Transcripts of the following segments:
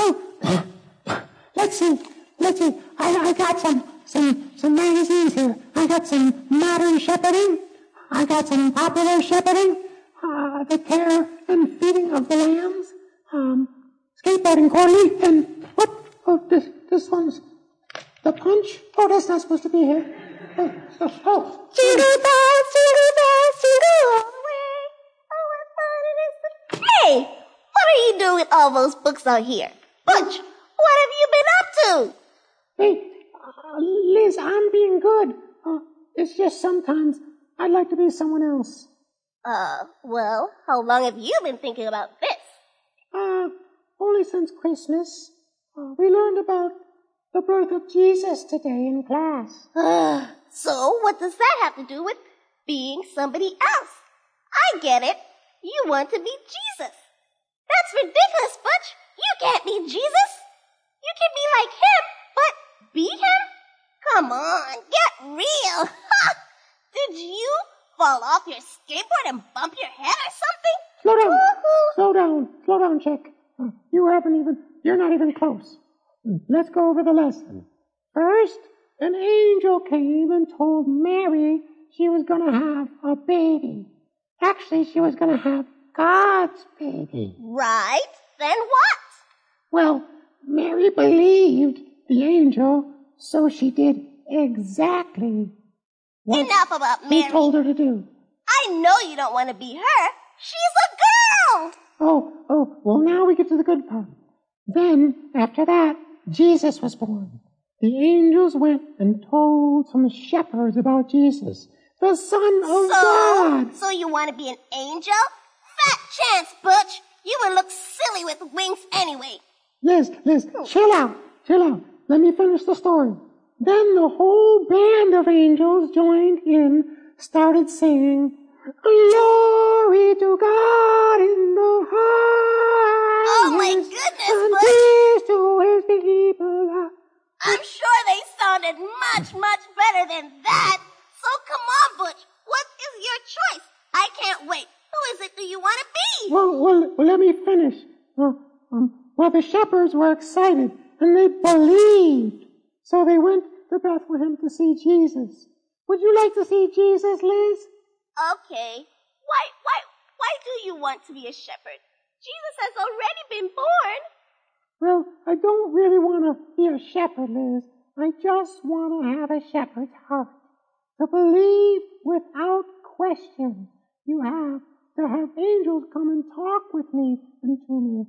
Oh, let's see. Let's see. I, I got some, some, some magazines here. I got some modern shepherding. I got some popular shepherding. Uh, the care and feeding of the lambs. Um, skateboarding Corley. And what? Oh, this, this one's the punch. Oh, that's not supposed to be here. Oh, oh, oh. Jingle bells, jingle bells, jingle all the way. Oh, what fun it is. Hey! What are you doing with all those books out here? Butch, what have you been up to? Hey, uh, Liz, I'm being good. Uh, it's just sometimes I'd like to be someone else. Uh, well, how long have you been thinking about this? Uh, only since Christmas. Uh, we learned about the birth of Jesus today in class. Uh, so what does that have to do with being somebody else? I get it. You want to be Jesus. That's ridiculous, Butch. You can't be Jesus. You can be like him, but be him? Come on, get real. Ha! Did you fall off your skateboard and bump your head or something? Slow down. Woohoo. Slow down. Slow down, Chick. You haven't even, you're not even close. Let's go over the lesson. First, an angel came and told Mary she was going to have a baby. Actually, she was going to have God's baby. Right. Then what? Well, Mary believed the angel, so she did exactly what Enough about he told her to do. I know you don't want to be her. She's a girl. Oh, oh, well now we get to the good part. Then, after that, Jesus was born. The angels went and told some shepherds about Jesus, the Son of So, God. so you want to be an angel? Fat chance, Butch. You would look silly with wings anyway. Liz, Liz, chill out, chill out. Let me finish the story. Then the whole band of angels joined in, started singing, Glory to God in the highest. Oh my goodness, and peace to his people. I'm sure they sounded much, much better than that. So come on, Butch. What is your choice? I can't wait. Who is it do you want to be? Well, well, well, let me finish. Well, um, well, the shepherds were excited and they believed. So they went to Bethlehem to see Jesus. Would you like to see Jesus, Liz? Okay. Why, why, why do you want to be a shepherd? Jesus has already been born. Well, I don't really want to be a shepherd, Liz. I just want to have a shepherd's heart. To believe without question. You have to have angels come and talk with me and to me.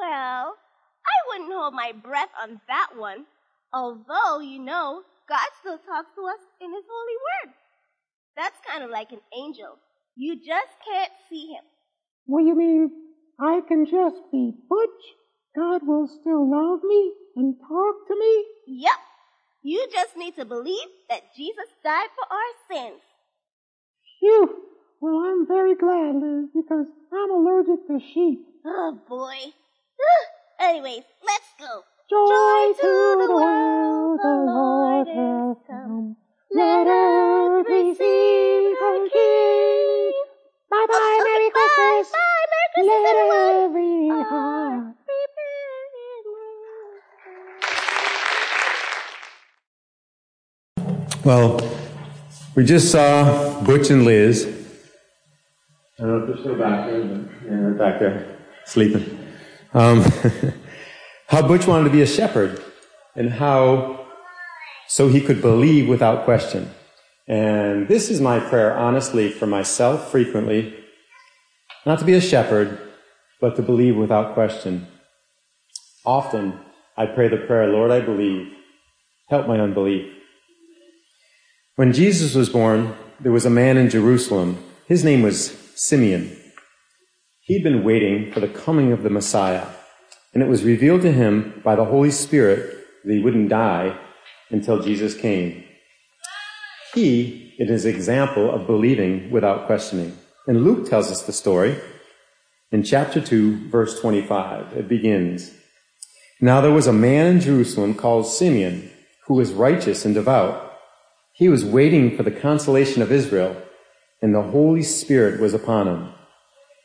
Well, I wouldn't hold my breath on that one. Although, you know, God still talks to us in His holy word. That's kind of like an angel. You just can't see him. Well, you mean? I can just be Butch? God will still love me and talk to me? Yep. You just need to believe that Jesus died for our sins. Phew! Well, I'm very glad, Liz, because I'm allergic to sheep. Oh boy. Anyways, let's go. Joy to the world, the Lord has come. Let earth receive her King. Bye bye, Okay, oh, Merry bye, Christmas. Bye, Merry Christmas, Let everyone. every Our heart. Well, we just saw Butch and Liz. I don't know if they're still back there, but yeah, they're back there sleeping. Um, how Butch wanted to be a shepherd and how so he could believe without question. And this is my prayer, honestly, for myself frequently, not to be a shepherd, but to believe without question. Often I pray the prayer, Lord, I believe. Help my unbelief. When Jesus was born, there was a man in Jerusalem. His name was Simeon. He'd been waiting for the coming of the Messiah, and it was revealed to him by the Holy Spirit that he wouldn't die until Jesus came. He is his example of believing without questioning. And Luke tells us the story. In chapter 2, verse 25, it begins, Now there was a man in Jerusalem called Simeon, who was righteous and devout. He was waiting for the consolation of Israel, and the Holy Spirit was upon him.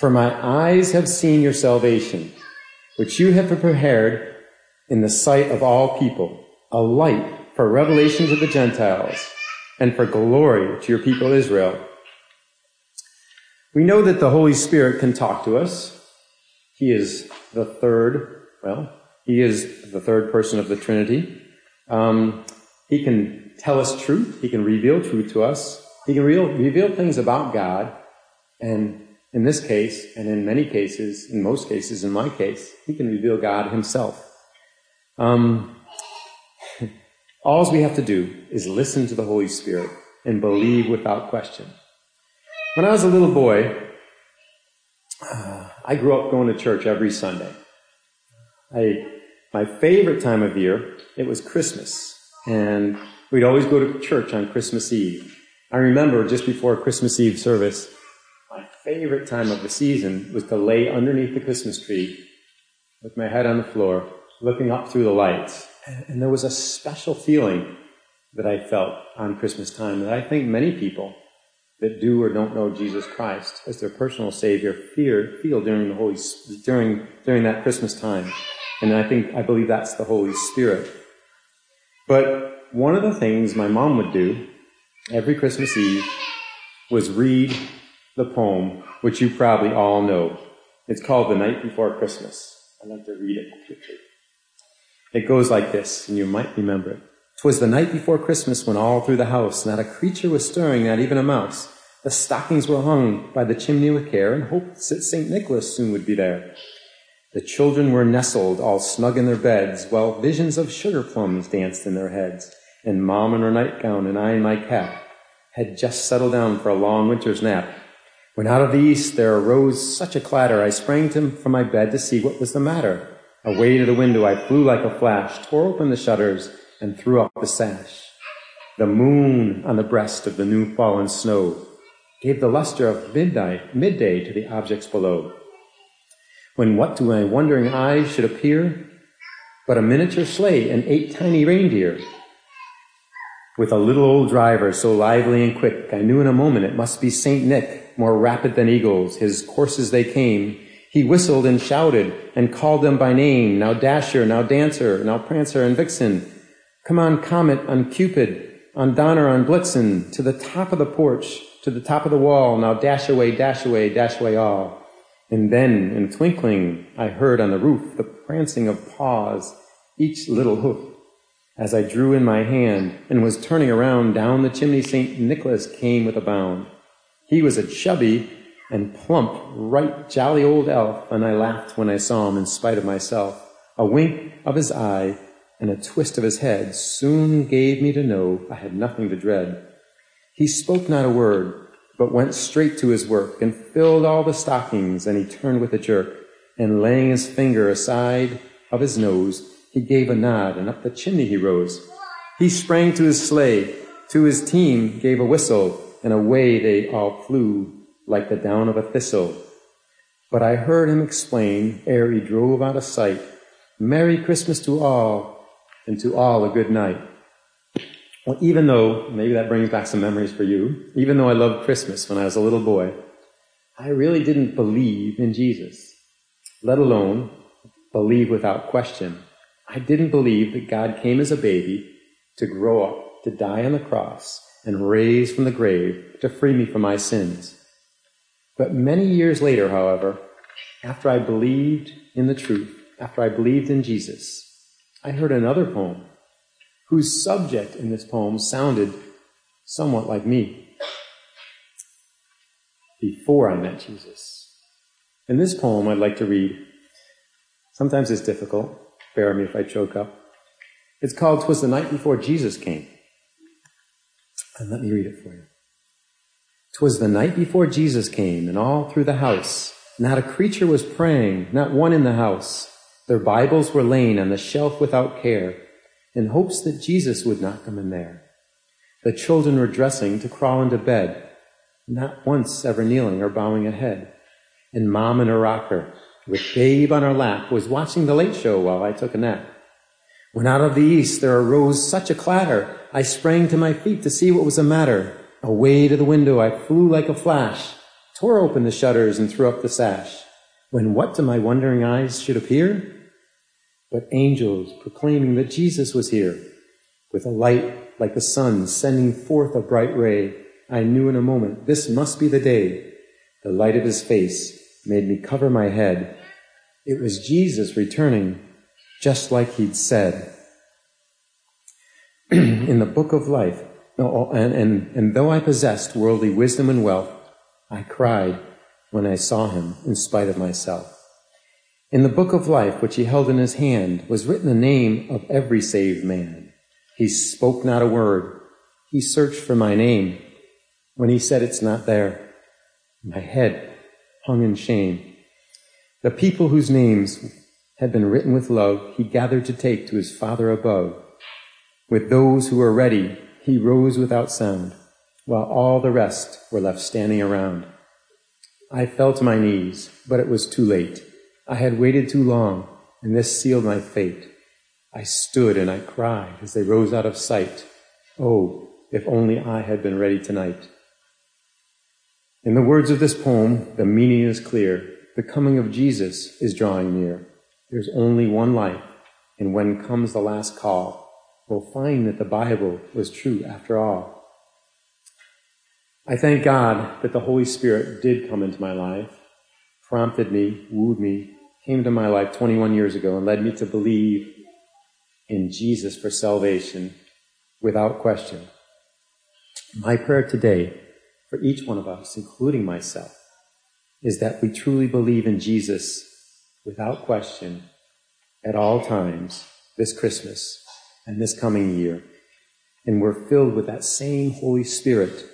for my eyes have seen your salvation, which you have prepared in the sight of all people, a light for revelation to the Gentiles and for glory to your people Israel. We know that the Holy Spirit can talk to us. He is the third, well, he is the third person of the Trinity. Um, he can tell us truth. He can reveal truth to us. He can reveal, reveal things about God. And in this case, and in many cases, in most cases, in my case, he can reveal God himself. Um, all we have to do is listen to the Holy Spirit and believe without question. When I was a little boy, uh, I grew up going to church every Sunday. I, my favorite time of year, it was Christmas. And We'd always go to church on Christmas Eve. I remember just before Christmas Eve service, my favorite time of the season was to lay underneath the Christmas tree with my head on the floor, looking up through the lights. And there was a special feeling that I felt on Christmas time that I think many people that do or don't know Jesus Christ as their personal Savior fear, feel during the Holy, during, during that Christmas time. And I think, I believe that's the Holy Spirit. But one of the things my mom would do every Christmas Eve was read the poem, which you probably all know. It's called The Night Before Christmas. I'd like to read it quickly. It goes like this, and you might remember it. Twas the night before Christmas when all through the house not a creature was stirring, not even a mouse. The stockings were hung by the chimney with care, and hoped that St. Nicholas soon would be there. The children were nestled all snug in their beds, while visions of sugar plums danced in their heads and Mom in her nightgown and I in my cap, had just settled down for a long winter's nap. When out of the east there arose such a clatter, I sprang to, from my bed to see what was the matter. Away to the window I flew like a flash, tore open the shutters, and threw up the sash. The moon on the breast of the new fallen snow gave the luster of midnight, midday to the objects below. When what to my wondering eyes should appear but a miniature sleigh and eight tiny reindeer with a little old driver so lively and quick, I knew in a moment it must be Saint Nick, more rapid than eagles. His courses they came. He whistled and shouted and called them by name. Now Dasher, now Dancer, now Prancer and Vixen. Come on Comet, on Cupid, on Donner, on Blitzen, to the top of the porch, to the top of the wall. Now dash away, dash away, dash away all. And then, in a twinkling, I heard on the roof the prancing of paws, each little hoof as I drew in my hand and was turning around, down the chimney St. Nicholas came with a bound. He was a chubby and plump, right jolly old elf, and I laughed when I saw him in spite of myself. A wink of his eye and a twist of his head soon gave me to know I had nothing to dread. He spoke not a word, but went straight to his work and filled all the stockings, and he turned with a jerk, and laying his finger aside of his nose, he gave a nod, and up the chimney he rose. He sprang to his sleigh, to his team gave a whistle, and away they all flew like the down of a thistle. But I heard him explain, ere he drove out of sight, Merry Christmas to all, and to all a good night. Well, even though, maybe that brings back some memories for you, even though I loved Christmas when I was a little boy, I really didn't believe in Jesus, let alone believe without question. I didn't believe that God came as a baby to grow up, to die on the cross, and raise from the grave to free me from my sins. But many years later, however, after I believed in the truth, after I believed in Jesus, I heard another poem whose subject in this poem sounded somewhat like me before I met Jesus. In this poem, I'd like to read. Sometimes it's difficult. Bear me if I choke up. It's called Twas the Night Before Jesus Came. And let me read it for you. Twas the night before Jesus came, and all through the house, not a creature was praying, not one in the house. Their Bibles were laying on the shelf without care, in hopes that Jesus would not come in there. The children were dressing to crawl into bed, not once ever kneeling or bowing a head. And mom in her rocker, with babe on her lap, was watching the late show while I took a nap. When out of the east there arose such a clatter, I sprang to my feet to see what was the matter. Away to the window I flew like a flash, tore open the shutters and threw up the sash. When what to my wondering eyes should appear? But angels proclaiming that Jesus was here. With a light like the sun sending forth a bright ray, I knew in a moment this must be the day. The light of his face made me cover my head. It was Jesus returning just like he'd said. in the book of life, and, and, and though I possessed worldly wisdom and wealth, I cried when I saw him in spite of myself. In the book of life, which he held in his hand, was written the name of every saved man. He spoke not a word. He searched for my name. When he said it's not there, my head hung in shame. The people whose names had been written with love, he gathered to take to his Father above. With those who were ready, he rose without sound, while all the rest were left standing around. I fell to my knees, but it was too late. I had waited too long, and this sealed my fate. I stood and I cried as they rose out of sight. Oh, if only I had been ready tonight. In the words of this poem, the meaning is clear. The coming of Jesus is drawing near. There's only one life, and when comes the last call, we'll find that the Bible was true after all. I thank God that the Holy Spirit did come into my life, prompted me, wooed me, came into my life 21 years ago, and led me to believe in Jesus for salvation without question. My prayer today for each one of us, including myself, is that we truly believe in Jesus without question at all times this Christmas and this coming year. And we're filled with that same Holy Spirit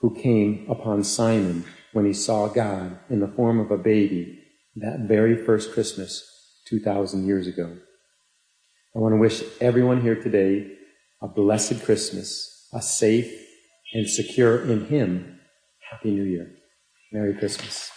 who came upon Simon when he saw God in the form of a baby that very first Christmas 2,000 years ago. I want to wish everyone here today a blessed Christmas, a safe and secure in Him Happy New Year. Merry Christmas.